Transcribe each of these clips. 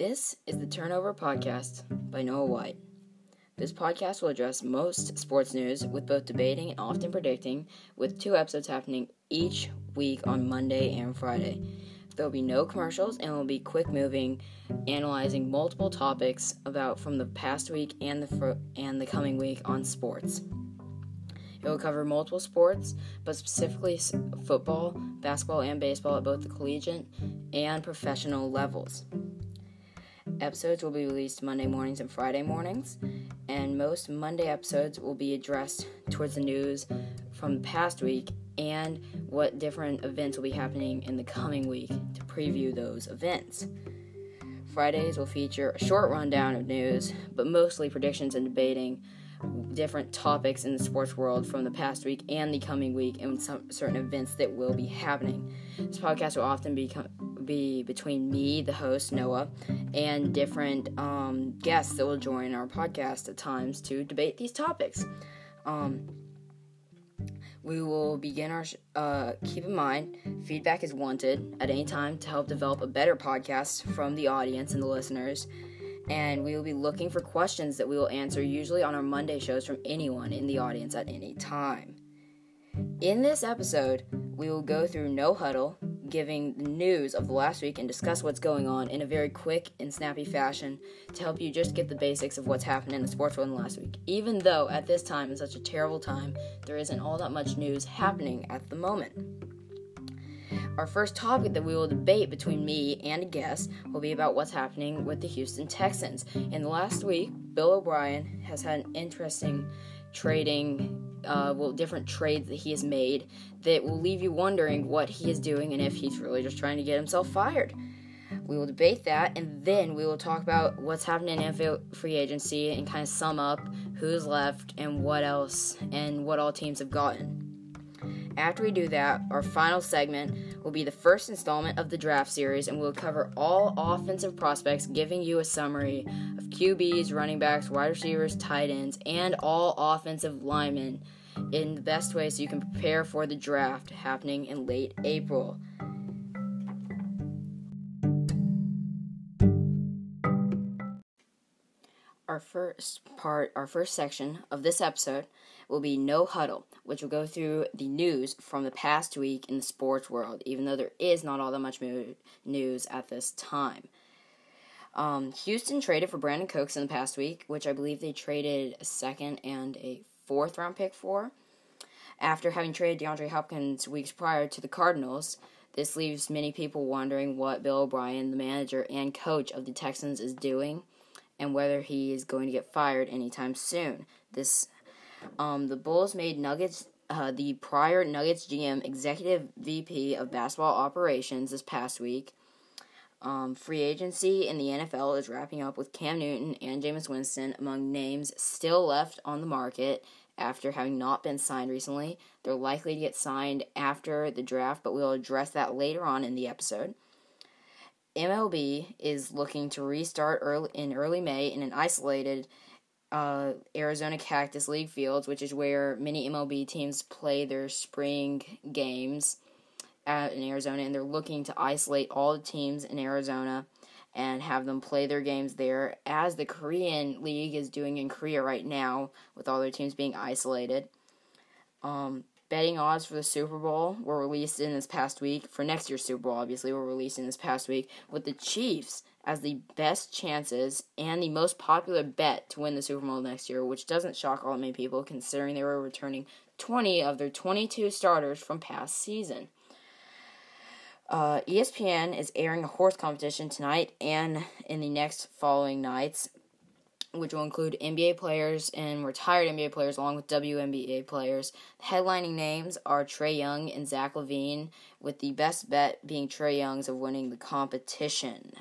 This is the Turnover Podcast by Noah White. This podcast will address most sports news with both debating and often predicting, with two episodes happening each week on Monday and Friday. There will be no commercials and will be quick moving, analyzing multiple topics about from the past week and the fr- and the coming week on sports. It will cover multiple sports, but specifically football, basketball, and baseball at both the collegiate and professional levels. Episodes will be released Monday mornings and Friday mornings, and most Monday episodes will be addressed towards the news from the past week and what different events will be happening in the coming week to preview those events. Fridays will feature a short rundown of news, but mostly predictions and debating different topics in the sports world from the past week and the coming week and some certain events that will be happening. This podcast will often be be between me, the host Noah, and different um, guests that will join our podcast at times to debate these topics. Um, we will begin our. Sh- uh, keep in mind, feedback is wanted at any time to help develop a better podcast from the audience and the listeners and we will be looking for questions that we will answer usually on our Monday shows from anyone in the audience at any time. In this episode, we will go through No Huddle, giving the news of the last week and discuss what's going on in a very quick and snappy fashion to help you just get the basics of what's happened in the sports world in the last week. Even though at this time, in such a terrible time, there isn't all that much news happening at the moment. Our first topic that we will debate between me and a guest will be about what's happening with the Houston Texans. In the last week, Bill O'Brien has had an interesting trading, uh, well, different trades that he has made that will leave you wondering what he is doing and if he's really just trying to get himself fired. We will debate that, and then we will talk about what's happening in NFL free agency and kind of sum up who's left and what else and what all teams have gotten. After we do that, our final segment will be the first installment of the draft series, and we'll cover all offensive prospects, giving you a summary of QBs, running backs, wide receivers, tight ends, and all offensive linemen in the best way so you can prepare for the draft happening in late April. Our first part, our first section of this episode will be No Huddle, which will go through the news from the past week in the sports world, even though there is not all that much news at this time. Um, Houston traded for Brandin Cooks in the past week, which I believe they traded a second and a fourth round pick for. After having traded DeAndre Hopkins weeks prior to the Cardinals, this leaves many people wondering what Bill O'Brien, the manager and coach of the Texans, is doing and whether he is going to get fired anytime soon. This, um, the Bulls made Nuggets, uh, the prior Nuggets GM, executive VP of basketball operations, this past week. Um, free agency in the NFL is wrapping up with Cam Newton and Jameis Winston among names still left on the market after having not been signed recently. They're likely to get signed after the draft, but we'll address that later on in the episode. MLB is looking to restart early, in early May in an isolated uh, Arizona Cactus League fields, which is where many MLB teams play their spring games at, in Arizona, and they're looking to isolate all the teams in Arizona and have them play their games there, as the Korean League is doing in Korea right now, with all their teams being isolated. Um, betting odds for the Super Bowl were released in this past week. For next year's Super Bowl, obviously, were released in this past week, with the Chiefs as the best chances and the most popular bet to win the Super Bowl next year, which doesn't shock all that many people considering they were returning 20 of their 22 starters from past season. Uh, ESPN is airing a horse competition tonight and in the next following nights which will include NBA players and retired NBA players along with WNBA players. The headlining names are Trae Young and Zach LaVine, with the best bet being Trae Young's of winning the competition.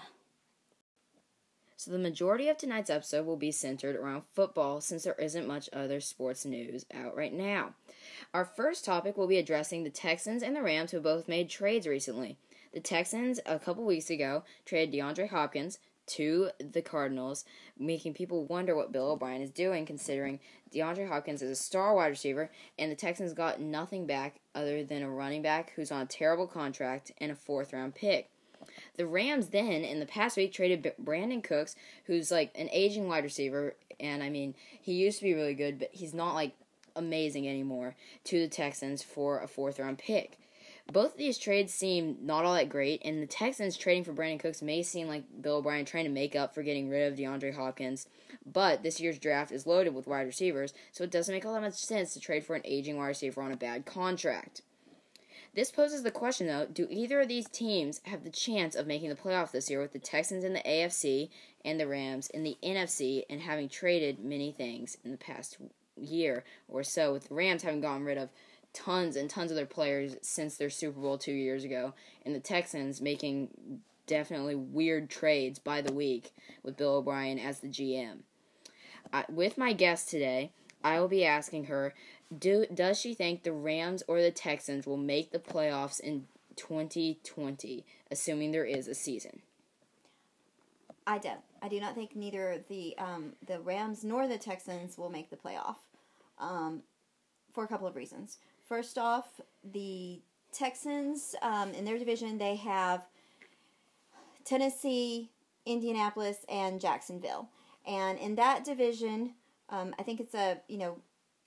So, the majority of tonight's episode will be centered around football since there isn't much other sports news out right now. Our first topic will be addressing the Texans and the Rams, who both made trades recently. The Texans, a couple weeks ago, traded DeAndre Hopkins to the Cardinals, making people wonder what Bill O'Brien is doing, considering DeAndre Hopkins is a star wide receiver, and the Texans got nothing back other than a running back who's on a terrible contract and a fourth round pick. The Rams then, in the past week, traded Brandin Cooks, who's like an aging wide receiver, and I mean, he used to be really good, but he's not like amazing anymore, to the Texans for a fourth round pick. Both of these trades seem not all that great, and the Texans trading for Brandin Cooks may seem like Bill O'Brien trying to make up for getting rid of DeAndre Hopkins. But this year's draft is loaded with wide receivers, so it doesn't make all that much sense to trade for an aging wide receiver on a bad contract. This poses the question, though do either of these teams have the chance of making the playoffs this year with the Texans in the AFC and the Rams in the NFC and having traded many things in the past year or so, with the Rams having gotten rid of tons and tons of their players since their Super Bowl two years ago, and the Texans making definitely weird trades by the week with Bill O'Brien as the GM. With my guest today, I will be asking her do does she think the Rams or the Texans will make the playoffs in 2020, assuming there is a season? I don't. I do not think neither the um, the Rams nor the Texans will make the playoff, um, for a couple of reasons. First off, the Texans um, in their division they have Tennessee, Indianapolis, and Jacksonville, and in that division, um, I think it's a you know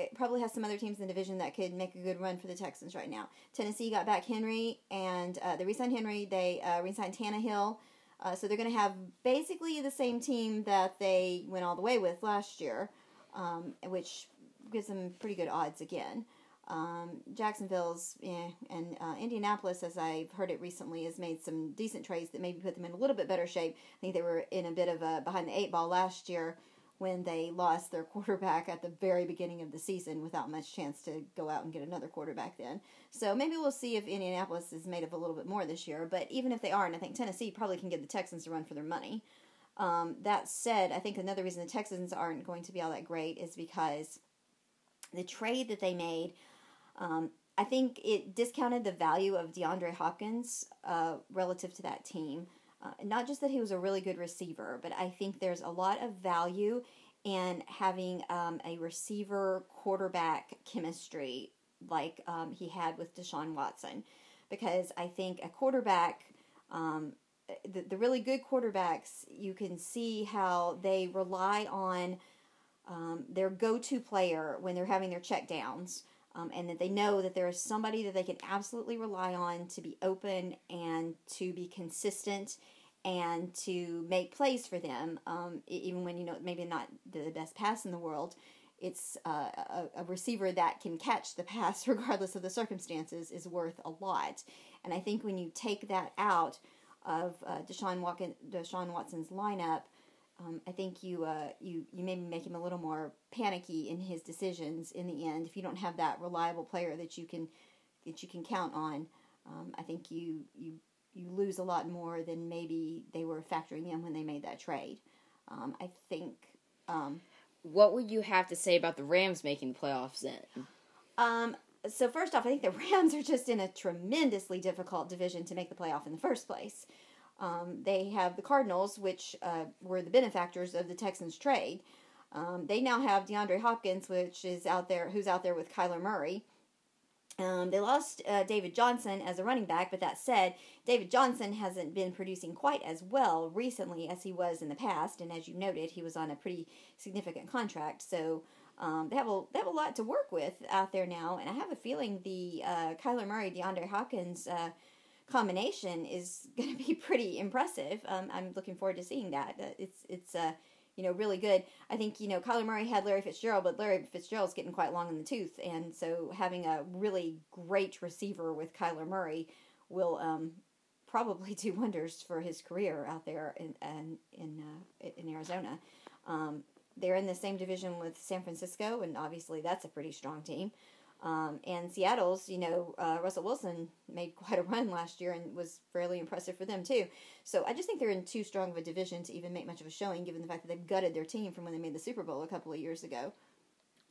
it probably has some other teams in the division that could make a good run for the Texans right now. Tennessee got back Henry, and uh, they re-signed Henry. They uh, re-signed Tannehill. Uh, so they're going to have basically the same team that they went all the way with last year, um, which gives them pretty good odds again. Um, Jacksonville's eh, and uh, Indianapolis, as I've heard it recently, has made some decent trades that maybe put them in a little bit better shape. I think they were in a bit of a behind the eight ball last year when they lost their quarterback at the very beginning of the season without much chance to go out and get another quarterback then. So maybe we'll see if Indianapolis is made up a little bit more this year. But even if they aren't, I think Tennessee probably can get the Texans to run for their money. Um, that said, I think another reason the Texans aren't going to be all that great is because the trade that they made, um, I think it discounted the value of DeAndre Hopkins uh, relative to that team. Uh, not just that he was a really good receiver, but I think there's a lot of value in having um, a receiver quarterback chemistry like um, he had with Deshaun Watson. Because I think a quarterback, um, the, the really good quarterbacks, you can see how they rely on um, their go to player when they're having their check downs. Um, and that they know that there is somebody that they can absolutely rely on to be open and to be consistent and to make plays for them, um, even when you know maybe not the best pass in the world. It's uh, a, a, receiver that can catch the pass regardless of the circumstances is worth a lot. And I think when you take that out of uh, Deshaun, Walken, Deshaun Watson's lineup, um, I think you uh, you you maybe make him a little more panicky in his decisions in the end. If you don't have that reliable player that you can that you can count on, um, I think you you you lose a lot more than maybe they were factoring in when they made that trade. Um, I think. Um, what would you have to say about the Rams making the playoffs then? Um, so first off, I think the Rams are just in a tremendously difficult division to make the playoff in the first place. Um, they have the Cardinals, which uh, were the benefactors of the Texans trade. Um, they now have DeAndre Hopkins, which is out there, who's out there with Kyler Murray. Um, they lost uh, David Johnson as a running back, but that said, David Johnson hasn't been producing quite as well recently as he was in the past. And as you noted, he was on a pretty significant contract. So um, they have a they have a lot to work with out there now. And I have a feeling the uh, Kyler Murray DeAndre Hopkins uh, combination is going to be pretty impressive. Um, I'm looking forward to seeing that. Uh, it's it's uh, you know, really good. I think, you know, Kyler Murray had Larry Fitzgerald, but Larry Fitzgerald's getting quite long in the tooth. And so having a really great receiver with Kyler Murray will um, probably do wonders for his career out there in, in, in, uh, in Arizona. Um, they're in the same division with San Francisco, and obviously that's a pretty strong team. Um, and Seattle's, you know, uh, Russell Wilson made quite a run last year and was fairly impressive for them too. So I just think they're in too strong of a division to even make much of a showing, given the fact that they've gutted their team from when they made the Super Bowl a couple of years ago.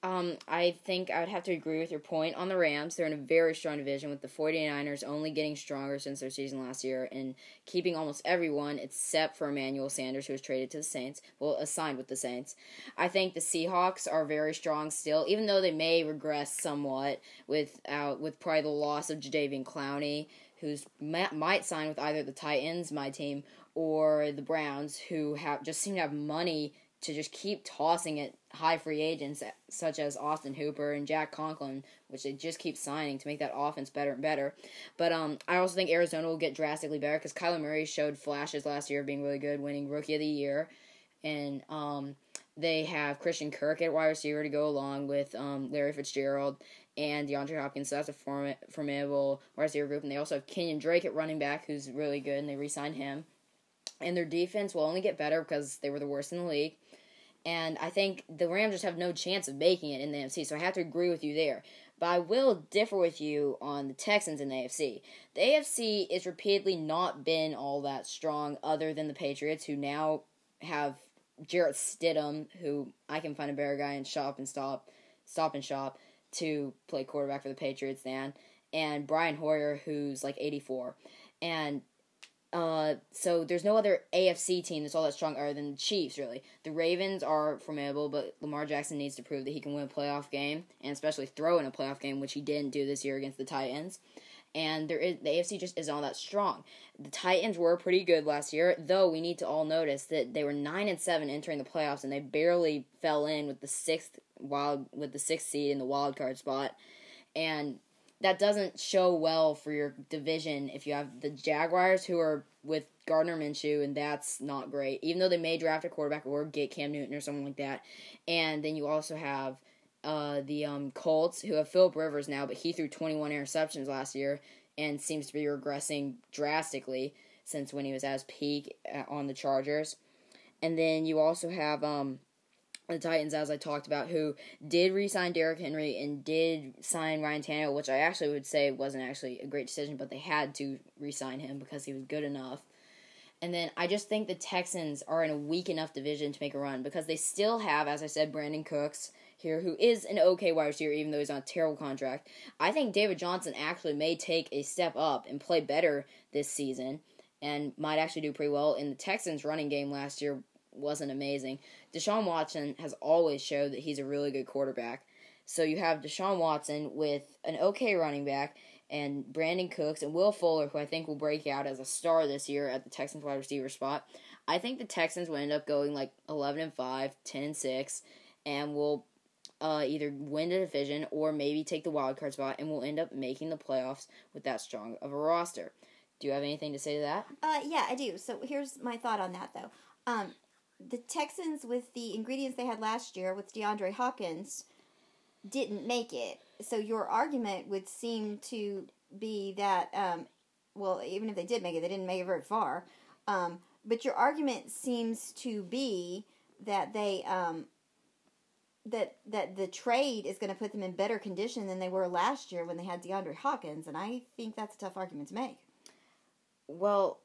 Um, I think I would have to agree with your point on the Rams. They're in a very strong division with the 49ers only getting stronger since their season last year and keeping almost everyone except for Emmanuel Sanders, who was traded to the Saints, well, assigned with the Saints. I think the Seahawks are very strong still, even though they may regress somewhat without, with probably the loss of Jadeveon Clowney, who's might sign with either the Titans, my team, or the Browns, who have just seem to have money to just keep tossing at high free agents such as Austin Hooper and Jack Conklin, which they just keep signing to make that offense better and better. But um, I also think Arizona will get drastically better because Kyler Murray showed flashes last year of being really good, winning Rookie of the Year, and um, they have Christian Kirk at wide receiver to go along with um, Larry Fitzgerald and DeAndre Hopkins. So that's a form- formidable wide receiver group, and they also have Kenyan Drake at running back, who's really good, and they re-signed him. And their defense will only get better because they were the worst in the league and I think the Rams just have no chance of making it in the NFC. So I have to agree with you there. But I will differ with you on the Texans in the AFC. The AFC is repeatedly not been all that strong, other than the Patriots, who now have Jarrett Stidham, who I can find a better guy and shop and stop, stop and shop to play quarterback for the Patriots than, and Brian Hoyer, who's like 84. And uh, so there's no other AFC team that's all that strong other than the Chiefs, really. The Ravens are formidable, but Lamar Jackson needs to prove that he can win a playoff game, and especially throw in a playoff game, which he didn't do this year against the Titans. And there is the AFC just isn't all that strong. The Titans were pretty good last year, though we need to all notice that they were nine and seven entering the playoffs, and they barely fell in with the sixth wild with the sixth seed in the wild card spot. And that doesn't show well for your division if you have the Jaguars who are with Gardner Minshew, and that's not great. Even though they may draft a quarterback or get Cam Newton or something like that, and then you also have uh, the um, Colts who have Philip Rivers now, but he threw 21 interceptions last year and seems to be regressing drastically since when he was at his peak uh, on the Chargers. And then you also have um, the Titans, as I talked about, who did re-sign Derrick Henry and did sign Ryan Tannehill, which I actually would say wasn't actually a great decision, but they had to re-sign him because he was good enough. And then I just think the Texans are in a weak enough division to make a run because they still have, as I said, Brandin Cooks here, who is an okay wide receiver, even though he's on a terrible contract. I think David Johnson actually may take a step up and play better this season and might actually do pretty well. In the Texans' running game last year wasn't amazing. Deshaun Watson has always showed that he's a really good quarterback. So you have Deshaun Watson with an okay running back and Brandin Cooks and Will Fuller, who I think will break out as a star this year at the Texans wide receiver spot. I think the Texans will end up going like 11 and 5, 10 and 6, and will uh, either win the division or maybe take the wild card spot, and will end up making the playoffs with that strong of a roster. Do you have anything to say to that? Uh, yeah, I do. So here's my thought on that, though. Um, the Texans, with the ingredients they had last year with DeAndre Hopkins, didn't make it. So your argument would seem to be that, um, well, even if they did make it, they didn't make it very far. Um, but your argument seems to be that they um, that that the trade is going to put them in better condition than they were last year when they had DeAndre Hopkins, and I think that's a tough argument to make. Well,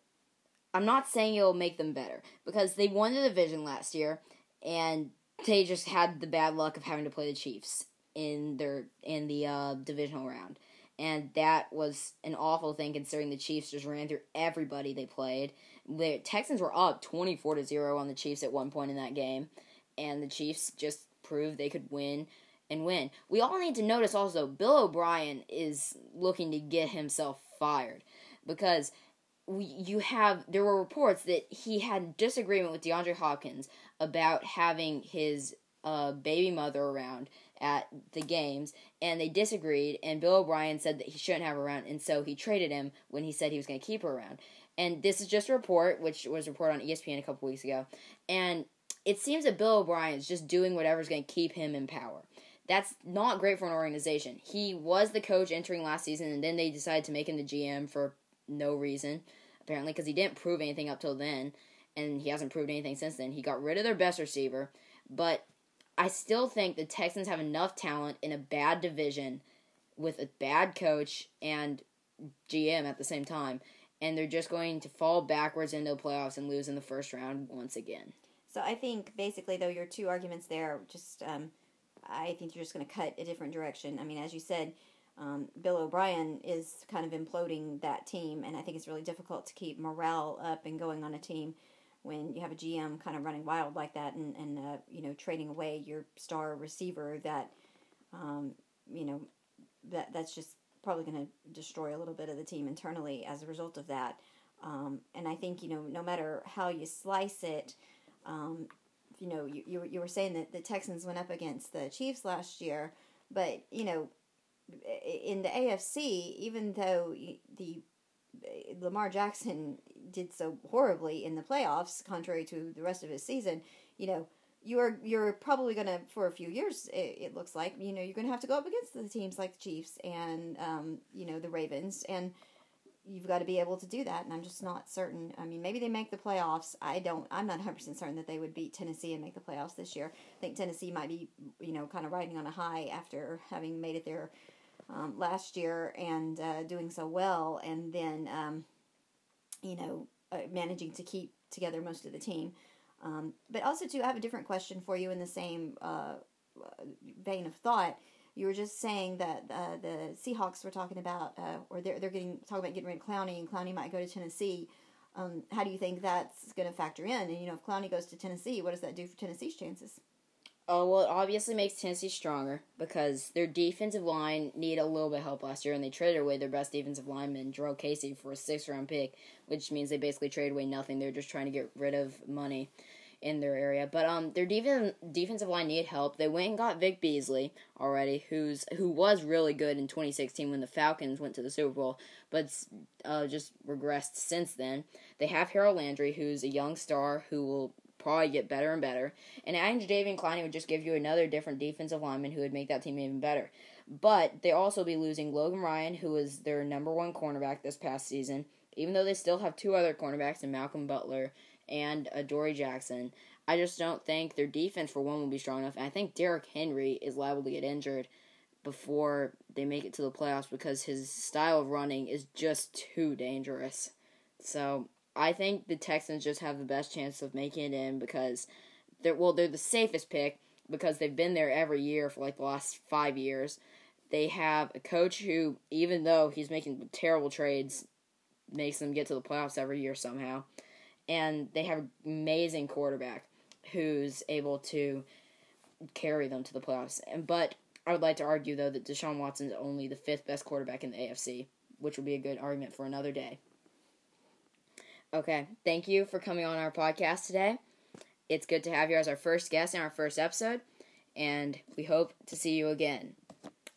I'm not saying it'll make them better because they won the division last year and they just had the bad luck of having to play the Chiefs in their in the uh, divisional round. And that was an awful thing considering the Chiefs just ran through everybody they played. The Texans were up 24 to 0 on the Chiefs at one point in that game, and the Chiefs just proved they could win and win. We all need to notice also Bill O'Brien is looking to get himself fired because you have there were reports that he had disagreement with DeAndre Hopkins about having his uh, baby mother around at the games, and they disagreed. And Bill O'Brien said that he shouldn't have her around, and so he traded him when he said he was going to keep her around. And this is just a report, which was reported on ESPN a couple weeks ago, and it seems that Bill O'Brien is just doing whatever's going to keep him in power. That's not great for an organization. He was the coach entering last season, and then they decided to make him the GM for no reason, apparently, because he didn't prove anything up till then, and he hasn't proved anything since then. He got rid of their best receiver, but I still think the Texans have enough talent in a bad division with a bad coach and GM at the same time, and they're just going to fall backwards into the playoffs and lose in the first round once again. So I think basically, though, your two arguments there just um, I think you're just going to cut a different direction. I mean, as you said, um, Bill O'Brien is kind of imploding that team, and I think it's really difficult to keep morale up and going on a team when you have a GM kind of running wild like that, and and uh, you know trading away your star receiver. That um, you know that that's just probably going to destroy a little bit of the team internally as a result of that. Um, and I think you know no matter how you slice it. Um, you know, you, you, you were saying that the Texans went up against the Chiefs last year, but you know, in the AFC, even though the Lamar Jackson did so horribly in the playoffs, contrary to the rest of his season, you know, you're you're probably gonna for a few years. It, it looks like you know you're gonna have to go up against the teams like the Chiefs and um, you know the Ravens, and you've got to be able to do that. And I'm just not certain. I mean, maybe they make the playoffs. I don't. I'm not 100 percent certain that they would beat Tennessee and make the playoffs this year. I think Tennessee might be you know kind of riding on a high after having made it there um, last year and uh, doing so well, and then um, you know uh, managing to keep together most of the team. Um, but also, too, I have a different question for you in the same uh, vein of thought. You were just saying that uh, the Seahawks were talking about, uh, or they're they're getting talking about getting rid of Clowney, and Clowney might go to Tennessee. Um, how do you think that's going to factor in? And you know, if Clowney goes to Tennessee, what does that do for Tennessee's chances? Oh well, it obviously makes Tennessee stronger because their defensive line need a little bit of help last year, and they traded away their best defensive lineman, Jurrell Casey, for a six round pick, which means they basically traded away nothing. They're just trying to get rid of money in their area. But um, their defense defensive line need help. They went and got Vic Beasley already, who's who was really good in 2016 when the Falcons went to the Super Bowl, but uh, just regressed since then. They have Harold Landry, who's a young star who will probably get better and better. And adding Jadeveon Clowney would just give you another different defensive lineman who would make that team even better. But they also be losing Logan Ryan, who was their number one cornerback this past season, even though they still have two other cornerbacks in Malcolm Butler and Adoree Jackson. I just don't think their defense, for one, will be strong enough. And I think Derrick Henry is liable to get injured before they make it to the playoffs because his style of running is just too dangerous. So I think the Texans just have the best chance of making it in because they're well, they're the safest pick because they've been there every year for like the last five years. They have a coach who, even though he's making terrible trades, makes them get to the playoffs every year somehow. And they have an amazing quarterback who's able to carry them to the playoffs. And but I would like to argue though that Deshaun Watson is only the fifth best quarterback in the AFC, which would be a good argument for another day. Okay, thank you for coming on our podcast today. It's good to have you as our first guest in our first episode, and we hope to see you again.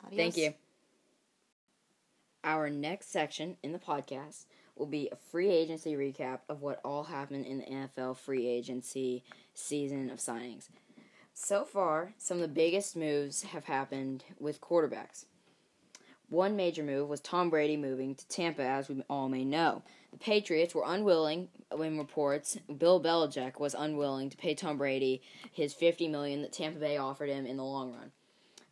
Adios. Thank you. Our next section in the podcast will be a free agency recap of what all happened in the NFL free agency season of signings. So far, some of the biggest moves have happened with quarterbacks. One major move was Tom Brady moving to Tampa, as we all may know. The Patriots were unwilling, in reports, Bill Belichick was unwilling to pay Tom Brady his fifty million that Tampa Bay offered him in the long run.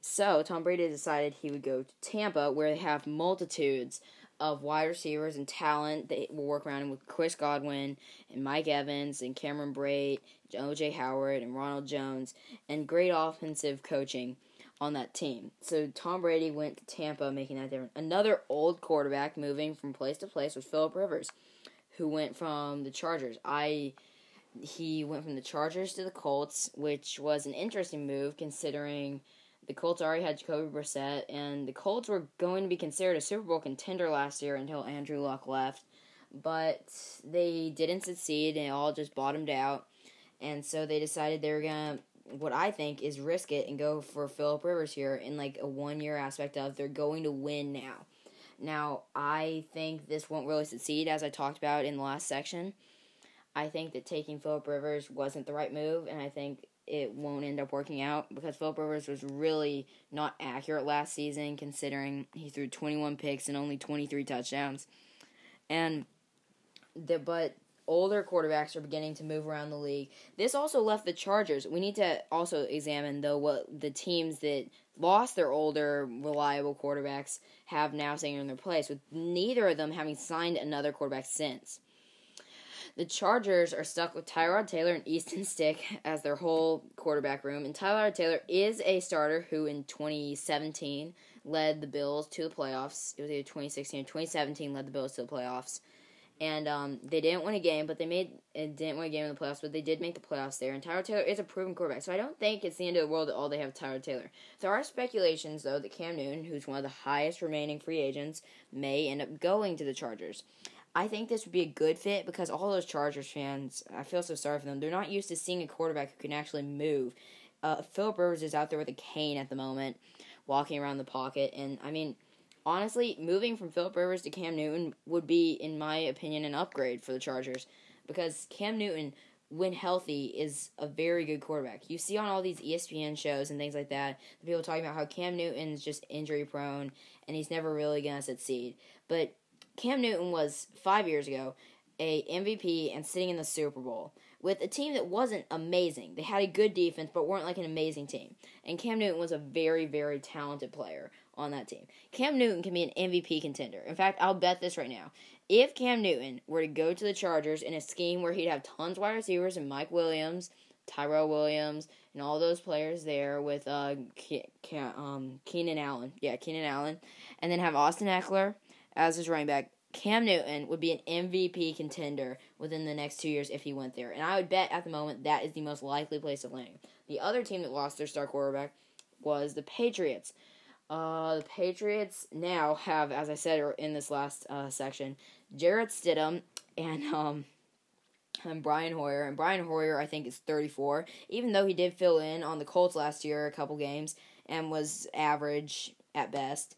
So Tom Brady decided he would go to Tampa, where they have multitudes of wide receivers and talent. They will work around him with Chris Godwin and Mike Evans and Cameron Brate, O.J. Howard and Ronald Jones, and great offensive coaching on that team. So Tom Brady went to Tampa, making that different. Another old quarterback moving from place to place was Philip Rivers, who went from the Chargers. I he went from the Chargers to the Colts, which was an interesting move considering the Colts already had Jacoby Brissett, and the Colts were going to be considered a Super Bowl contender last year until Andrew Luck left. But they didn't succeed, and it all just bottomed out. And so they decided they were going to what I think is risk it and go for Philip Rivers here in like a one year aspect of they're going to win now. Now, I think this won't really succeed as I talked about in the last section. I think that taking Philip Rivers wasn't the right move, and I think it won't end up working out because Philip Rivers was really not accurate last season, considering he threw 21 picks and only 23 touchdowns. And the but older quarterbacks are beginning to move around the league. This also left the Chargers. We need to also examine though what the teams that lost their older reliable quarterbacks have now staying in their place with neither of them having signed another quarterback since. The Chargers are stuck with Tyrod Taylor and Easton Stick as their whole quarterback room. And Tyrod Taylor is a starter who in 2017 led the Bills to the playoffs. It was either 2016 or 2017 led the Bills to the playoffs. And um, they didn't win a game, but they made it didn't win a game in the playoffs, but they did make the playoffs there. And Tyrod Taylor is a proven quarterback, so I don't think it's the end of the world that all they have Tyrod Taylor. There are speculations though that Cam Newton, who's one of the highest remaining free agents, may end up going to the Chargers. I think this would be a good fit because all those Chargers fans, I feel so sorry for them. They're not used to seeing a quarterback who can actually move. Uh, Philip Rivers is out there with a cane at the moment, walking around the pocket, and I mean, honestly, moving from Philip Rivers to Cam Newton would be, in my opinion, an upgrade for the Chargers because Cam Newton, when healthy, is a very good quarterback. You see on all these ESPN shows and things like that, the people talking about how Cam Newton's just injury prone and he's never really gonna succeed. But Cam Newton was five years ago a MVP and sitting in the Super Bowl with a team that wasn't amazing. They had a good defense, but weren't like an amazing team. And Cam Newton was a very, very talented player on that team. Cam Newton can be an MVP contender. In fact, I'll bet this right now. If Cam Newton were to go to the Chargers in a scheme where he'd have tons of wide receivers and Mike Williams, Tyrell Williams, and all those players there with uh, Ke- Ke- um, Keenan Allen, yeah, Keenan Allen, and then have Austin Ekeler as his running back, Cam Newton would be an MVP contender within the next two years if he went there. And I would bet at the moment that is the most likely place of landing. The other team that lost their star quarterback was the Patriots. Uh, the Patriots now have, as I said in this last uh, section, Jarrett Stidham and um, and Brian Hoyer. And Brian Hoyer, I think, is 34. Even though he did fill in on the Colts last year a couple games and was average at best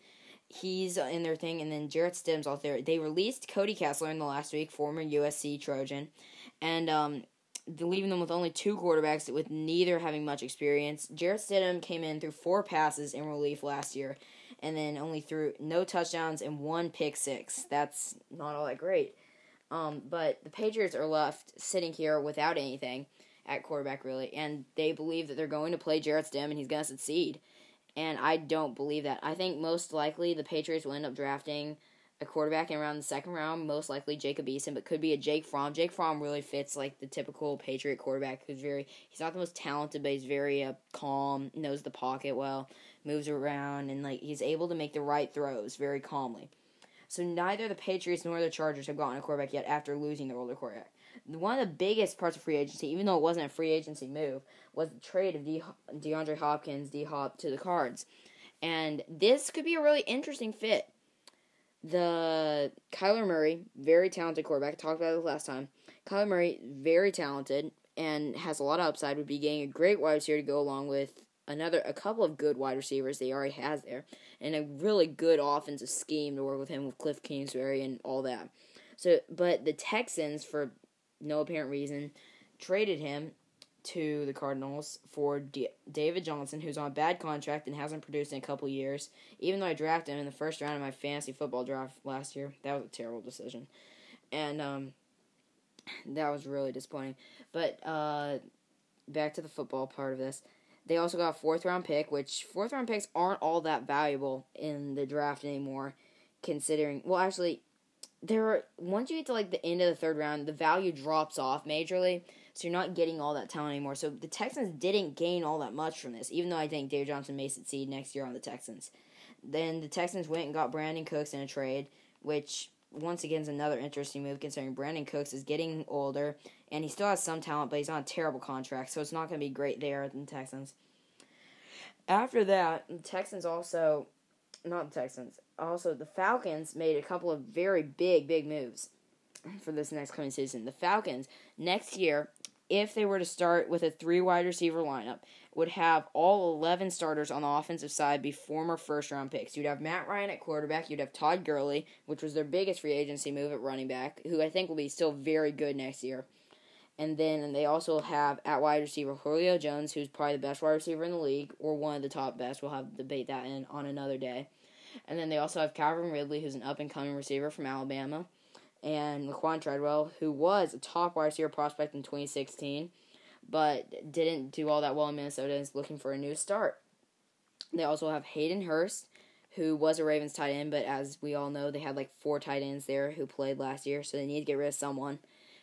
he's in their thing, and then Jarrett Stidham's out there. They released Cody Kessler in the last week, former USC Trojan, and um, leaving them with only two quarterbacks with neither having much experience. Jarrett Stidham came in through four passes in relief last year, and then only threw no touchdowns and one pick six. That's not all that great. Um, but the Patriots are left sitting here without anything at quarterback, really, and they believe that they're going to play Jarrett Stidham and he's going to succeed and I don't believe that. I think most likely the Patriots will end up drafting a quarterback in around the second round, most likely Jacob Eason, but could be a Jake Fromm. Jake Fromm really fits like the typical Patriot quarterback who's very he's not the most talented, but he's very uh, calm, knows the pocket well, moves around, and like he's able to make the right throws very calmly. So neither the Patriots nor the Chargers have gotten a quarterback yet after losing their older quarterback. One of the biggest parts of free agency, even though it wasn't a free agency move, was the trade of De- DeAndre Hopkins, D Hop, to the Cards. And this could be a really interesting fit. The Kyler Murray, very talented quarterback. Talked about it last time. Kyler Murray, very talented and has a lot of upside. Would be getting a great wide receiver to go along with another a couple of good wide receivers they already has there, and a really good offensive scheme to work with him with Cliff Kingsbury and all that. So, but the Texans, for no apparent reason, traded him to the Cardinals for D- David Johnson, who's on a bad contract and hasn't produced in a couple years. Even though I drafted him in the first round of my fantasy football draft last year, that was a terrible decision, and um, that was really disappointing. But uh, back to the football part of this. They also got a fourth round pick, which fourth round picks aren't all that valuable in the draft anymore, considering. Well, actually, there are once you get to like the end of the third round, the value drops off majorly, so you're not getting all that talent anymore. So the Texans didn't gain all that much from this, even though I think Dave Johnson may succeed next year on the Texans. Then the Texans went and got Brandin Cooks in a trade, which once again is another interesting move considering Brandin Cooks is getting older and he still has some talent, but he's on a terrible contract, so it's not going to be great there in the Texans. After that, the Texans also, not the Texans, also the Falcons made a couple of very big, big moves for this next coming season. The Falcons next year, if they were to start with a three wide receiver lineup, would have all 11 starters on the offensive side be former first round picks. You'd have Matt Ryan at quarterback. You'd have Todd Gurley, which was their biggest free agency move at running back, who I think will be still very good next year. And then they also have at wide receiver Julio Jones, who's probably the best wide receiver in the league, or one of the top best. We'll have to debate that in, on another day. And then they also have Calvin Ridley, who's an up and coming receiver from Alabama, and Laquon Treadwell, who was a top wide receiver prospect in 2016, but didn't do all that well in Minnesota and is looking for a new start. They also have Hayden Hurst, who was a Ravens tight end, but as we all know, they had like four tight ends there who played last year, so they need to get rid of someone.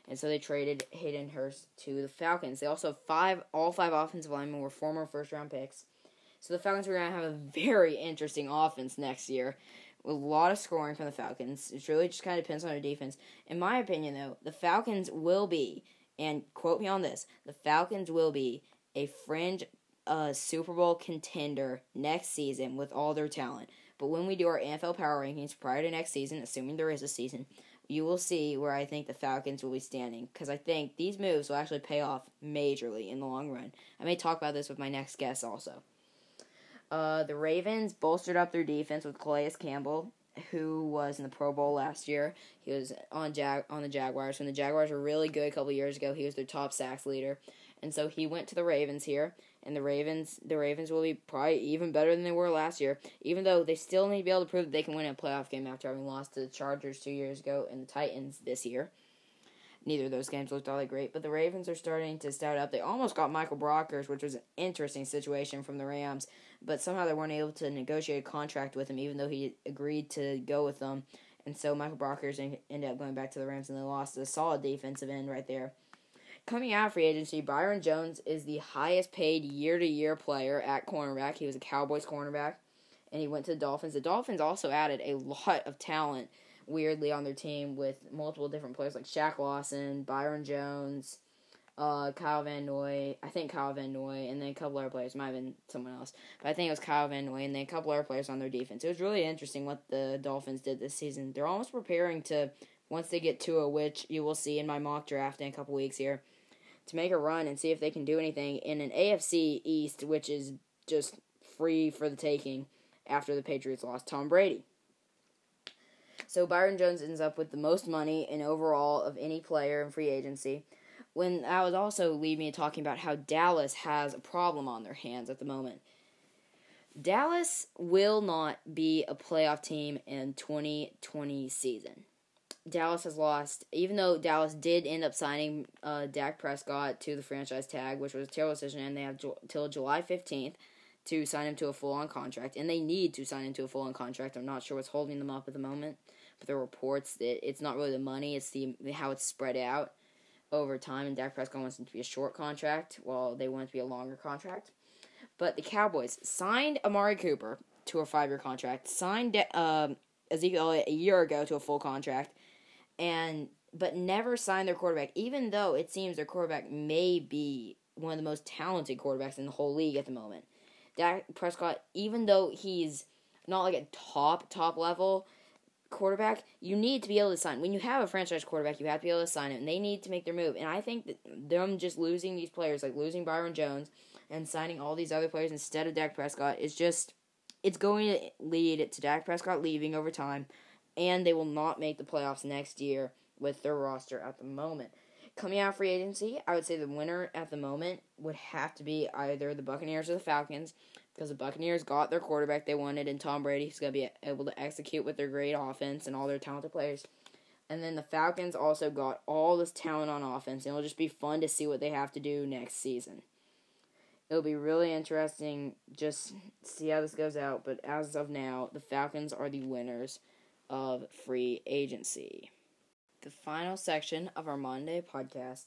and so they traded Hayden Hurst to the Falcons. They also have five, all five offensive linemen were former first round picks. So the Falcons are going to have a very interesting offense next year a lot of scoring from the Falcons. It really just kind of depends on their defense. In my opinion, though, the Falcons will be, and quote me on this, the Falcons will be a fringe uh, Super Bowl contender next season with all their talent. But when we do our NFL power rankings prior to next season, assuming there is a season, you will see where I think the Falcons will be standing because I think these moves will actually pay off majorly in the long run. I may talk about this with my next guest also. Uh, the Ravens bolstered up their defense with Calais Campbell, who was in the Pro Bowl last year. He was on Jag on the Jaguars when the Jaguars were really good a couple years ago. He was their top sacks leader, and so he went to the Ravens here. And the Ravens, the Ravens will be probably even better than they were last year. Even though they still need to be able to prove that they can win a playoff game after having lost to the Chargers two years ago and the Titans this year. Neither of those games looked all that great, but the Ravens are starting to stout up. They almost got Michael Brockers, which was an interesting situation from the Rams, but somehow they weren't able to negotiate a contract with him, even though he agreed to go with them. And so Michael Brockers ended up going back to the Rams, and they lost a solid defensive end right there. Coming out of free agency, Byron Jones is the highest paid year to year player at cornerback. He was a Cowboys cornerback, and he went to the Dolphins. The Dolphins also added a lot of talent, weirdly, on their team with multiple different players like Shaq Lawson, Byron Jones, uh, Kyle Van Noy, I think Kyle Van Noy, and then a couple other players. Might have been someone else, but I think it was Kyle Van Noy, and then a couple other players on their defense. It was really interesting what the Dolphins did this season. They're almost preparing to, once they get to a which you will see in my mock draft in a couple weeks here to make a run and see if they can do anything in an AFC East, which is just free for the taking after the Patriots lost Tom Brady. So Byron Jones ends up with the most money in overall of any player in free agency. When that would also lead me talking about how Dallas has a problem on their hands at the moment. Dallas will not be a playoff team in 2020 season. Dallas has lost, even though Dallas did end up signing uh, Dak Prescott to the franchise tag, which was a terrible decision, and they have ju- till July 15th to sign him to a full on contract, and they need to sign him to a full on contract. I'm not sure what's holding them up at the moment, but there are reports that it's not really the money, it's the how it's spread out over time, and Dak Prescott wants it to be a short contract, while they want it to be a longer contract. But the Cowboys signed Amari Cooper to a five year contract, signed uh, Ezekiel a year ago to a full contract and but never signed their quarterback, even though it seems their quarterback may be one of the most talented quarterbacks in the whole league at the moment. Dak Prescott, even though he's not like a top top level quarterback, you need to be able to sign. When you have a franchise quarterback, you have to be able to sign him, and they need to make their move. And I think that them just losing these players, like losing Byron Jones and signing all these other players instead of Dak Prescott, is just it's going to lead to Dak Prescott leaving over time and they will not make the playoffs next year with their roster at the moment. Coming out of free agency, I would say the winner at the moment would have to be either the Buccaneers or the Falcons because the Buccaneers got their quarterback they wanted and Tom Brady. He's going to be able to execute with their great offense and all their talented players. And then the Falcons also got all this talent on offense, and it'll just be fun to see what they have to do next season. It'll be really interesting just see how this goes out, but as of now, the Falcons are the winners of free agency. The final section of our Monday podcast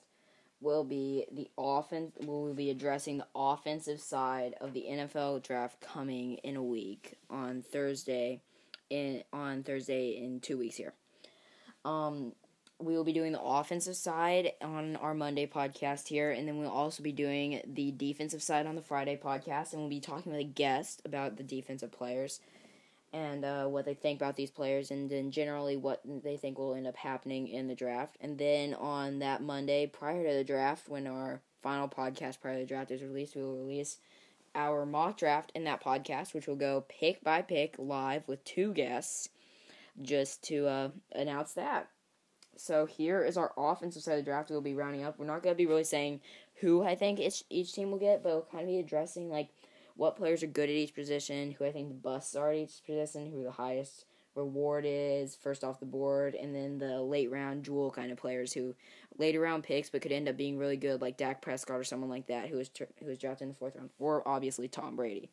will be the offense. We'll be addressing the offensive side of the NFL draft coming in a week on Thursday. In on Thursday in two weeks here. Um, we will be doing the offensive side on our Monday podcast here, and then we'll also be doing the defensive side on the Friday podcast, and we'll be talking with a guest about the defensive players and uh, what they think about these players, and then generally what they think will end up happening in the draft. And then on that Monday prior to the draft, when our final podcast prior to the draft is released, we will release our mock draft in that podcast, which will go pick by pick live with two guests, just to uh, announce that. So here is our offensive side of the draft. We'll be rounding up. We're not going to be really saying who I think each, each team will get, but we'll kind of be addressing like what players are good at each position, who I think the busts are at each position, who the highest reward is first off the board, and then the late round jewel kind of players who later round picks but could end up being really good, like Dak Prescott or someone like that, who was who was drafted in the fourth round, or obviously Tom Brady,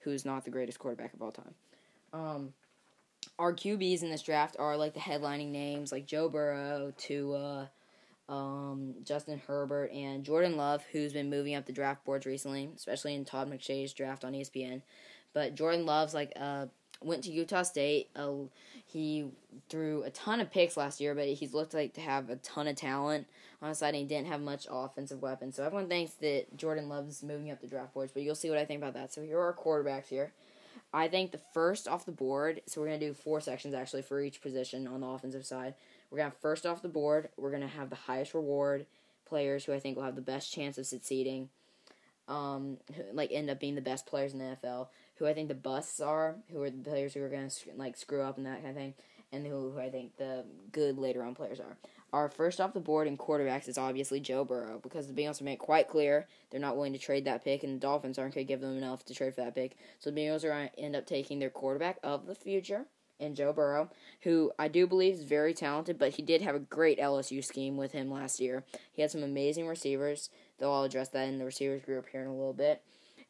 who's not the greatest quarterback of all time. Um, our QBs in this draft are like the headlining names, like Joe Burrow, Tua, um, Justin Herbert, and Jordan Love, who's been moving up the draft boards recently, especially in Todd McShay's draft on ESPN. But Jordan Love's like uh, went to Utah State. Uh, he threw a ton of picks last year, but he's looked like to have a ton of talent on his side, and he didn't have much offensive weapons. So everyone thinks that Jordan Love's moving up the draft boards, but you'll see what I think about that. So here are our quarterbacks here. I think the first off the board, so we're going to do four sections actually for each position on the offensive side. We're going to have first off the board, we're going to have the highest reward players who I think will have the best chance of succeeding, um, like end up being the best players in the NFL. Who I think the busts are, who are the players who are to like screw up and that kind of thing, and who, who I think the good later on players are. Our first off the board in quarterbacks is obviously Joe Burrow because the Bengals have made it quite clear they're not willing to trade that pick, and the Dolphins aren't to give them enough to trade for that pick. So the Bengals are to end up taking their quarterback of the future in Joe Burrow, who I do believe is very talented, but he did have a great LSU scheme with him last year. He had some amazing receivers, though I'll address that in the receivers group here in a little bit.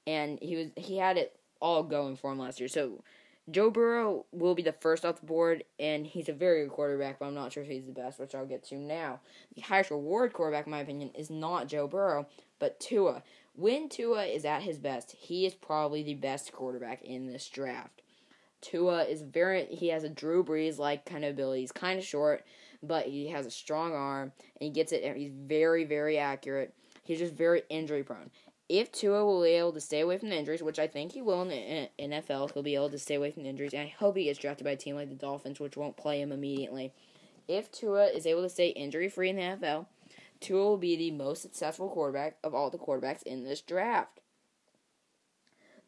And he was he had it all going for him last year. So Joe Burrow will be the first off the board, and he's a very good quarterback, but I'm not sure if he's the best, which I'll get to now. The highest reward quarterback, in my opinion, is not Joe Burrow, but Tua. When Tua is at his best, he is probably the best quarterback in this draft. Tua is very, he has a Drew Brees like kind of ability. He's kind of short, but he has a strong arm, and he gets it, And he's very, very accurate. He's just very injury prone if Tua will be able to stay away from the injuries, which I think he will in the NFL, he'll be able to stay away from the injuries, and I hope he gets drafted by a team like the Dolphins, which won't play him immediately. If Tua is able to stay injury free in the NFL, Tua will be the most successful quarterback of all the quarterbacks in this draft.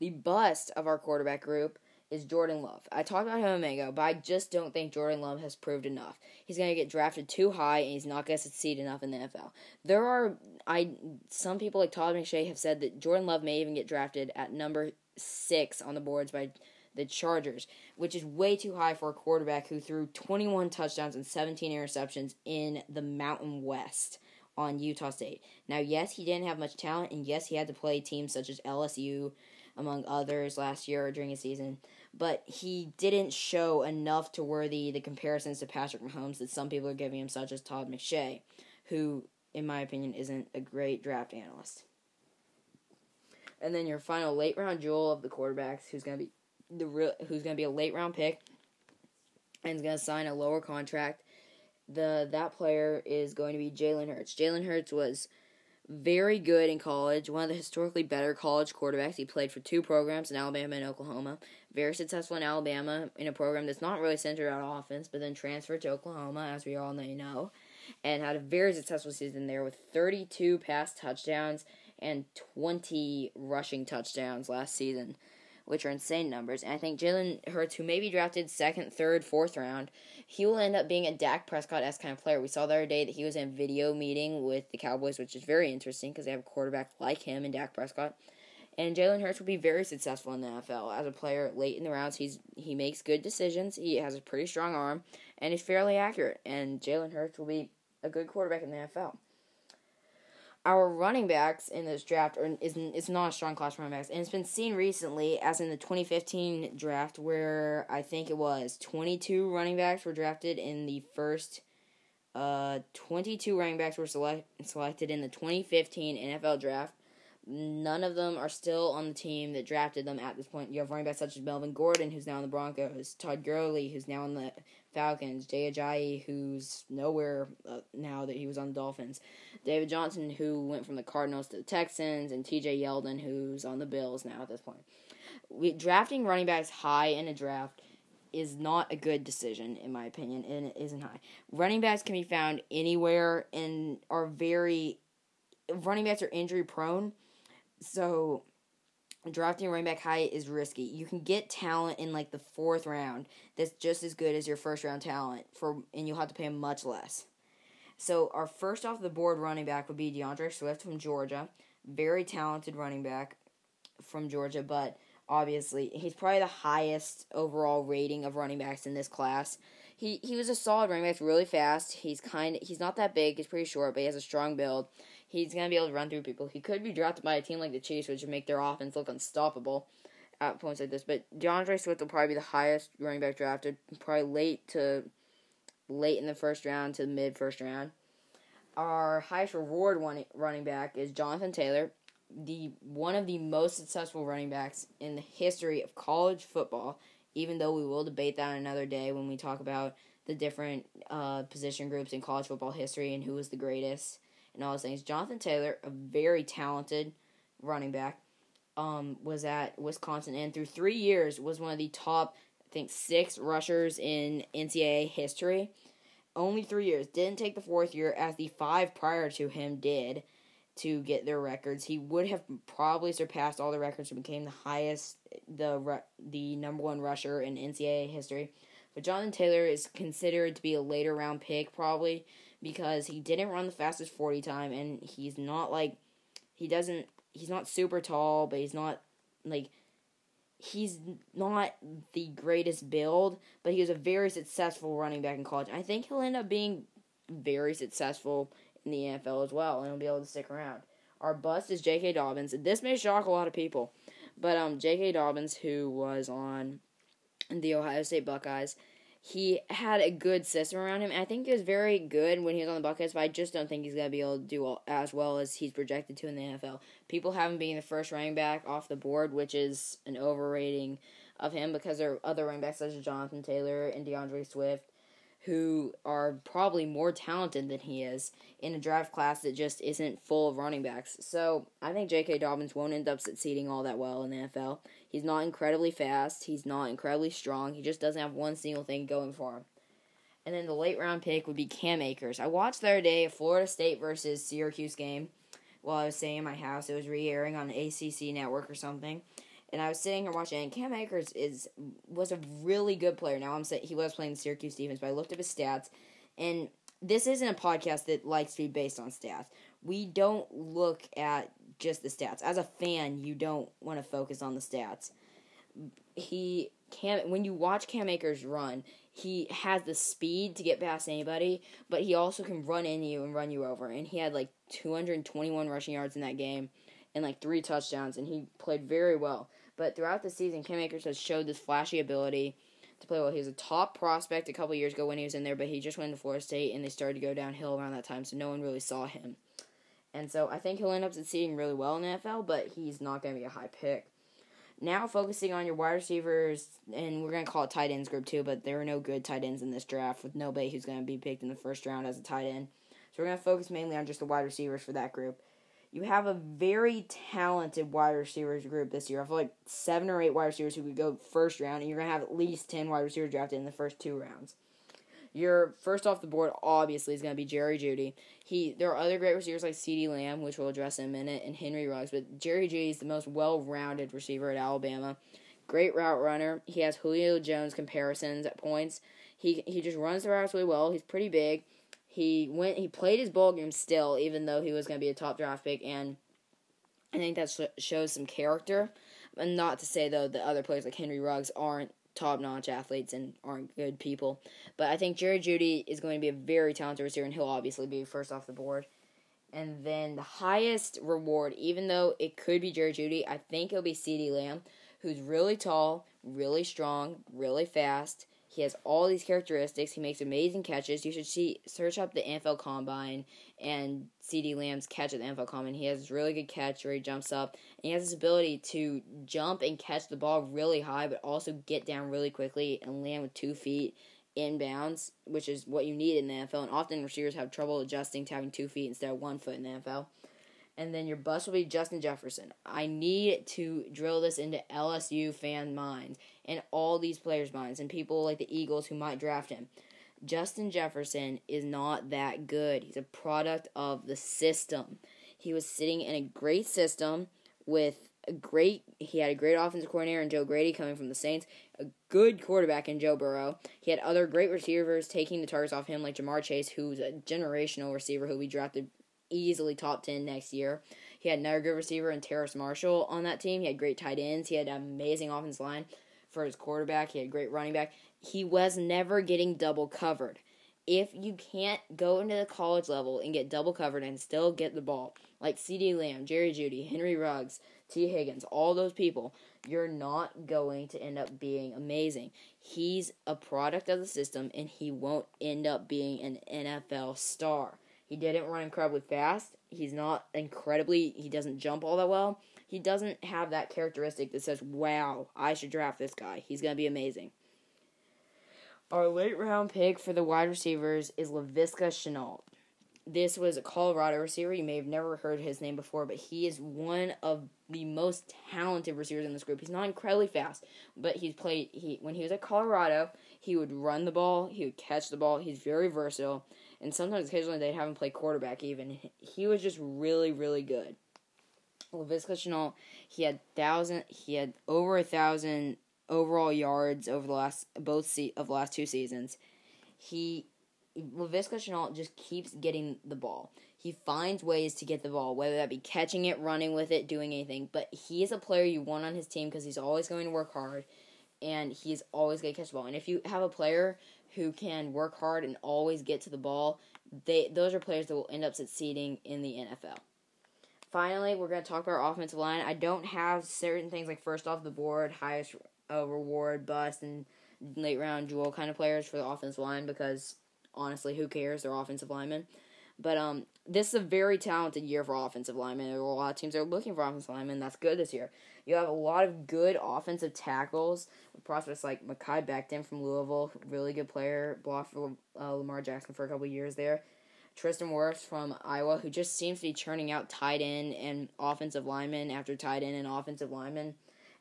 The bust of our quarterback group is Jordan Love. I talked about him a minute ago, but I just don't think Jordan Love has proved enough. He's going to get drafted too high, and he's not going to succeed enough in the NFL. There are I some people like Todd McShay have said that Jordan Love may even get drafted at number six on the boards by the Chargers, which is way too high for a quarterback who threw 21 touchdowns and 17 interceptions in the Mountain West on Utah State. Now, yes, he didn't have much talent, and yes, he had to play teams such as LSU, among others, last year during his season but he didn't show enough to worthy the comparisons to Patrick Mahomes that some people are giving him, such as Todd McShay, who, in my opinion, isn't a great draft analyst. And then your final late round jewel of the quarterbacks, who's gonna be the real, who's gonna be a late round pick, and is gonna sign a lower contract. The that player is going to be Jalen Hurts. Jalen Hurts was very good in college, one of the historically better college quarterbacks. He played for two programs in Alabama and Oklahoma. Very successful in Alabama in a program that's not really centered on offense, but then transferred to Oklahoma, as we all know, and had a very successful season there with 32 pass touchdowns and 20 rushing touchdowns last season which are insane numbers. And I think Jalen Hurts, who may be drafted second, third, fourth round, he will end up being a Dak Prescott s kind of player. We saw the other day that he was in video meeting with the Cowboys, which is very interesting because they have a quarterback like him and Dak Prescott. And Jalen Hurts will be very successful in the NFL as a player late in the rounds. He's he makes good decisions. He has a pretty strong arm, and he's fairly accurate. And Jalen Hurts will be a good quarterback in the NFL our running backs in this draft are is it's not a strong class for running backs, and it's been seen recently, as in the 2015 draft, where I think it was 22 running backs were drafted in the first. Uh, 22 running backs were select, selected in the 2015 NFL draft. None of them are still on the team that drafted them at this point. You have running backs such as Melvin Gordon, who's now in the Broncos, Todd Gurley, who's now in the Falcons, Jay Ajayi, who's nowhere uh, now that he was on the Dolphins, David Johnson, who went from the Cardinals to the Texans, and TJ Yeldon, who's on the Bills now at this point. We, drafting running backs high in a draft is not a good decision, in my opinion, and it isn't high. Running backs can be found anywhere and are very. Running backs are injury prone, so drafting running back high is risky. You can get talent in like the fourth round that's just as good as your first round talent for, and you'll have to pay much less. So our first off the board running back would be D'Andre Swift from Georgia, very talented running back from Georgia, but obviously he's probably the highest overall rating of running backs in this class. He he was a solid running back, really fast. He's kind he's not that big, he's pretty short, but he has a strong build. He's gonna be able to run through people. He could be drafted by a team like the Chiefs, which would make their offense look unstoppable at points like this. But D'Andre Swift will probably be the highest running back drafted, probably late to late in the first round to mid first round. our highest reward one running back is Jonathan Taylor, the one of the most successful running backs in the history of college football. Even though we will debate that another day when we talk about the different uh, position groups in college football history and who was the greatest and all those things. Jonathan Taylor, a very talented running back, um, was at Wisconsin and through three years was one of the top, I think, six rushers in NCAA history. Only three years. Didn't take the fourth year as the five prior to him did to get their records. He would have probably surpassed all the records and became the highest, the the number one rusher in NCAA history. But Jonathan Taylor is considered to be a later round pick probably because he didn't run the fastest 40 time and he's not like he doesn't he's not super tall, but he's not like he's not the greatest build, but he was a very successful running back in college. I think he'll end up being very successful in the NFL as well, and he'll be able to stick around. Our bust is J.K. Dobbins. This may shock a lot of people, but um, J.K. Dobbins, who was on the Ohio State Buckeyes, he had a good system around him. And I think he was very good when he was on the Buckeyes, but I just don't think he's going to be able to do as well as he's projected to in the NFL. People have him being the first running back off the board, which is an overrating of him because there are other running backs such as Jonathan Taylor and D'Andre Swift who are probably more talented than he is in a draft class that just isn't full of running backs. So I think J.K. Dobbins won't end up succeeding all that well in the NFL. He's not incredibly fast. He's not incredibly strong. He just doesn't have one single thing going for him. And then the late round pick would be Cam Akers. I watched the other day a Florida State versus Syracuse game while I was staying in my house. It was re airing on ACC network or something and I was sitting here watching. And Cam Akers is was a really good player. Now I'm saying he was playing the Syracuse defense, but I looked up his stats, and this isn't a podcast that likes to be based on stats. We don't look at just the stats. As a fan, you don't want to focus on the stats. He Cam when you watch Cam Akers run, he has the speed to get past anybody, but he also can run in you and run you over. And he had like 221 rushing yards in that game and like three touchdowns, and he played very well. But throughout the season, Cam Akers has showed this flashy ability to play well. He was a top prospect a couple years ago when he was in there, but he just went to Florida State and they started to go downhill around that time, so no one really saw him. And so I think he'll end up succeeding really well in the NFL, but he's not going to be a high pick. Now focusing on your wide receivers, and we're going to call it tight ends group too, but there are no good tight ends in this draft with nobody who's going to be picked in the first round as a tight end. So we're going to focus mainly on just the wide receivers for that group you have a very talented wide receivers group this year. I feel like seven or eight wide receivers who could go first round, and you're gonna have at least ten wide receivers drafted in the first two rounds. Your first off the board obviously is gonna be Jerry Jeudy. He there are other great receivers like CeeDee Lamb, which we'll address in a minute, and Henry Ruggs, but Jerry Jeudy is the most well-rounded receiver at Alabama. Great route runner. He has Julio Jones comparisons at points. He he just runs the routes really well. He's pretty big he went he played his ball game still even though he was going to be a top draft pick and i think that sh- shows some character and not to say though that other players like henry ruggs aren't top notch athletes and aren't good people. But i think jerry Jeudy is going to be a very talented receiver and he'll obviously be first off the board. And then the highest reward even though it could be jerry Jeudy, i think it'll be CeeDee lamb who's really tall really strong really fast he has all these characteristics. He makes amazing catches. You should see search up the NFL Combine and CeeDee Lamb's catch at the NFL Combine. He has this really good catch where he jumps up and he has this ability to jump and catch the ball really high, but also get down really quickly and land with two feet inbounds, which is what you need in the NFL. And often receivers have trouble adjusting to having two feet instead of one foot in the NFL and then your bust will be Justin Jefferson. I need to drill this into LSU fan minds and all these players' minds and people like the Eagles who might draft him. Justin Jefferson is not that good. He's a product of the system. He was sitting in a great system with a great he had a great offensive coordinator in Joe Brady coming from the Saints, a good quarterback in Joe Burrow. He had other great receivers taking the targets off him like Ja'Marr Chase, who's a generational receiver who we drafted easily top 10 next year. He had another good receiver in Terrace Marshall on that team. He had great tight ends. He had an amazing offense line for his quarterback. He had great running back. He was never getting double covered. If you can't go into the college level and get double covered and still get the ball, like CeeDee Lamb, Jerry Jeudy, Henry Ruggs, Tee Higgins, all those people, you're not going to end up being amazing. He's a product of the system and he won't end up being an NFL star. He didn't run incredibly fast. He's not incredibly, he doesn't jump all that well. He doesn't have that characteristic that says, wow, I should draft this guy. He's going to be amazing. Our late round pick for the wide receivers is Laviska Shenault. This was a Colorado receiver. You may have never heard his name before, but he is one of the most talented receivers in this group. He's not incredibly fast, but he's played. He when he was at Colorado, he would run the ball, he would catch the ball. He's very versatile, and sometimes occasionally they'd have him play quarterback. Even he was just really, really good. Laviska Shenault, he had thousand. He had over a thousand overall yards over the last both se- of the last two seasons. He Laviska Shenault just keeps getting the ball. He finds ways to get the ball, whether that be catching it, running with it, doing anything. But he is a player you want on his team because he's always going to work hard, and he's always going to catch the ball. And if you have a player who can work hard and always get to the ball, they those are players that will end up succeeding in the NFL. Finally, we're going to talk about our offensive line. I don't have certain things like first off the board, highest uh, reward, bust, and late round jewel kind of players for the offensive line because honestly, who cares? They're offensive linemen. But um, this is a very talented year for offensive linemen. There a lot of teams are looking for offensive linemen. That's good this year. You have a lot of good offensive tackles. Prospects like Mekhi Becton from Louisville, really good player, blocked for uh, Lamar Jackson for a couple years there. Tristan Wirfs from Iowa, who just seems to be churning out tight end and offensive linemen after tight end and offensive linemen.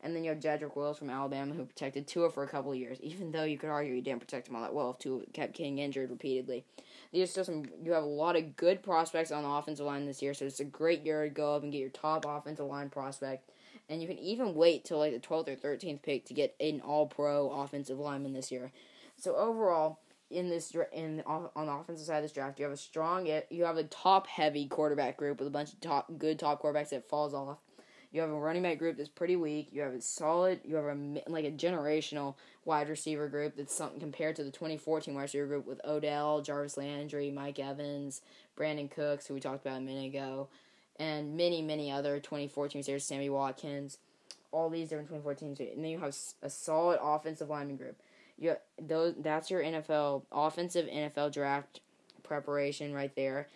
And then you have Jedrick Wills from Alabama, who protected Tua for a couple years, even though you could argue he didn't protect him all that well if Tua kept getting injured repeatedly. These still some. You have a lot of good prospects on the offensive line this year, so it's a great year to go up and get your top offensive line prospect. And you can even wait till like the 12th or 13th pick to get an All-Pro offensive lineman this year. So overall, in this in on the offensive side of this draft, you have a strong, you have a top-heavy quarterback group with a bunch of top good top quarterbacks that falls off you have a running back group that's pretty weak. You have a solid. You have a like a generational wide receiver group that's something compared to the 2014 wide receiver group with Odell, Jarvis Landry, Mike Evans, Brandin Cooks, who we talked about a minute ago, and many many other 2014 receivers, Sammy Watkins, all these different 2014. And then you have a solid offensive lineman group. You those that's your NFL offensive NFL draft preparation right there.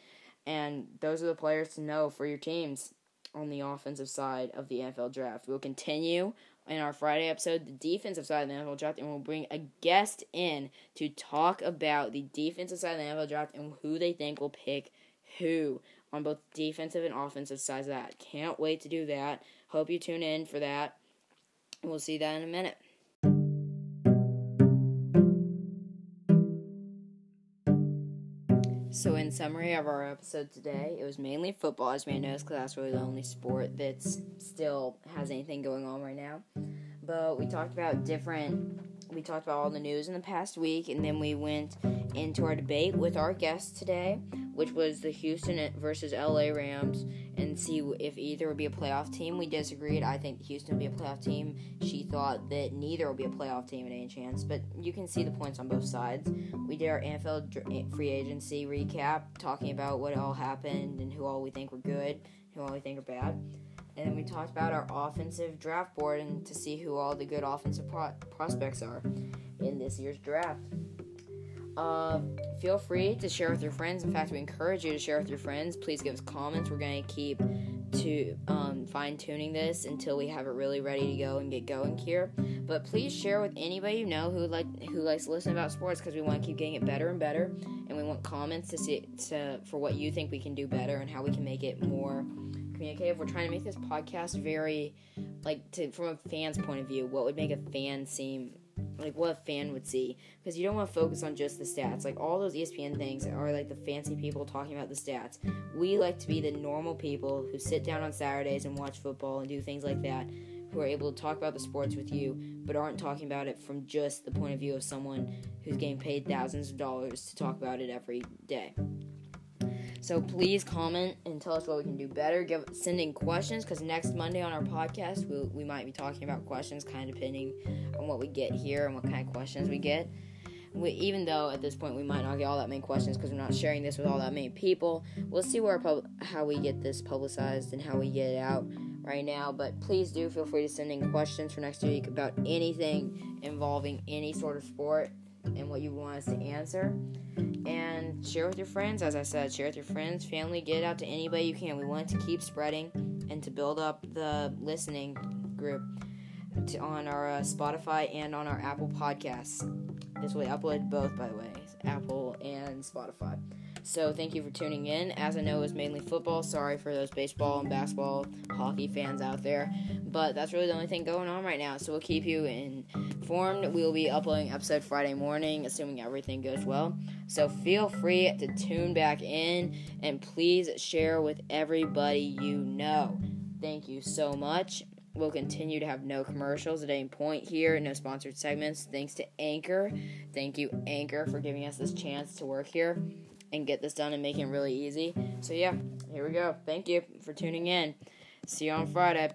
And those are the players to know for your teams on the offensive side of the NFL draft. We'll continue in our Friday episode the defensive side of the NFL draft, and we'll bring a guest in to talk about the defensive side of the NFL draft and who they think will pick who on both defensive and offensive sides of that. Can't wait to do that. Hope you tune in for that. We'll see that in a minute. So, in summary of our episode today, it was mainly football, as may notice, because that's really the only sport that still has anything going on right now. But we talked about different, we talked about all the news in the past week, and then we went into our debate with our guest today, which was the Houston versus LA Rams, and see if either would be a playoff team. We disagreed. I think Houston would be a playoff team. She thought that neither would be a playoff team at any chance, but you can see the points on both sides. We did our NFL eh, free agency recap, talking about what all happened and who all we think were good, who all we think are bad. And then we talked about our offensive draft board and to see who all the good offensive pro- prospects are in this year's draft. Uh, feel free to share with your friends. In fact, we encourage you to share with your friends. Please give us comments. We're going to keep to um, fine tuning this until we have it really ready to go and get going here. But please share with anybody you know who like who likes to listen about sports because we want to keep getting it better and better, and we want comments to see to for what you think we can do better and how we can make it more communicative. We're trying to make this podcast very like to from a fan's point of view. What would make a fan seem like what a fan would see because you don't want to focus on just the stats like all those espn things are like the fancy people talking about the stats we like to be the normal people who sit down on saturdays and watch football and do things like that who are able to talk about the sports with you but aren't talking about it from just the point of view of someone who's getting paid thousands of dollars to talk about it every day so please comment and tell us what we can do better. Give send in questions because next Monday on our podcast we we might be talking about questions, kind of depending on what we get here and what kind of questions we get. We, even though at this point we might not get all that many questions because we're not sharing this with all that many people, we'll see where pub- how we get this publicized and how we get it out right now. But please do feel free to send in questions for next week about anything involving any sort of sport and what you want us to answer. And share with your friends, as I said, share with your friends, family, get it out to anybody you can. We want to keep spreading and to build up the listening group to, on our uh, Spotify and on our Apple Podcasts. This will upload both, by the way, Apple and Spotify. So thank you for tuning in. As I know, it's mainly football. Sorry for those baseball and basketball, hockey fans out there, but that's really the only thing going on right now. So we'll keep you informed. We will be uploading episode Friday morning, assuming everything goes well. So feel free to tune back in and please share with everybody you know. Thank you so much. We'll continue to have no commercials at any point here, no sponsored segments. Thanks to Anchor. Thank you, Anchor, for giving us this chance to work here and get this done and make it really easy. So, yeah, here we go. Thank you for tuning in. See you on Friday.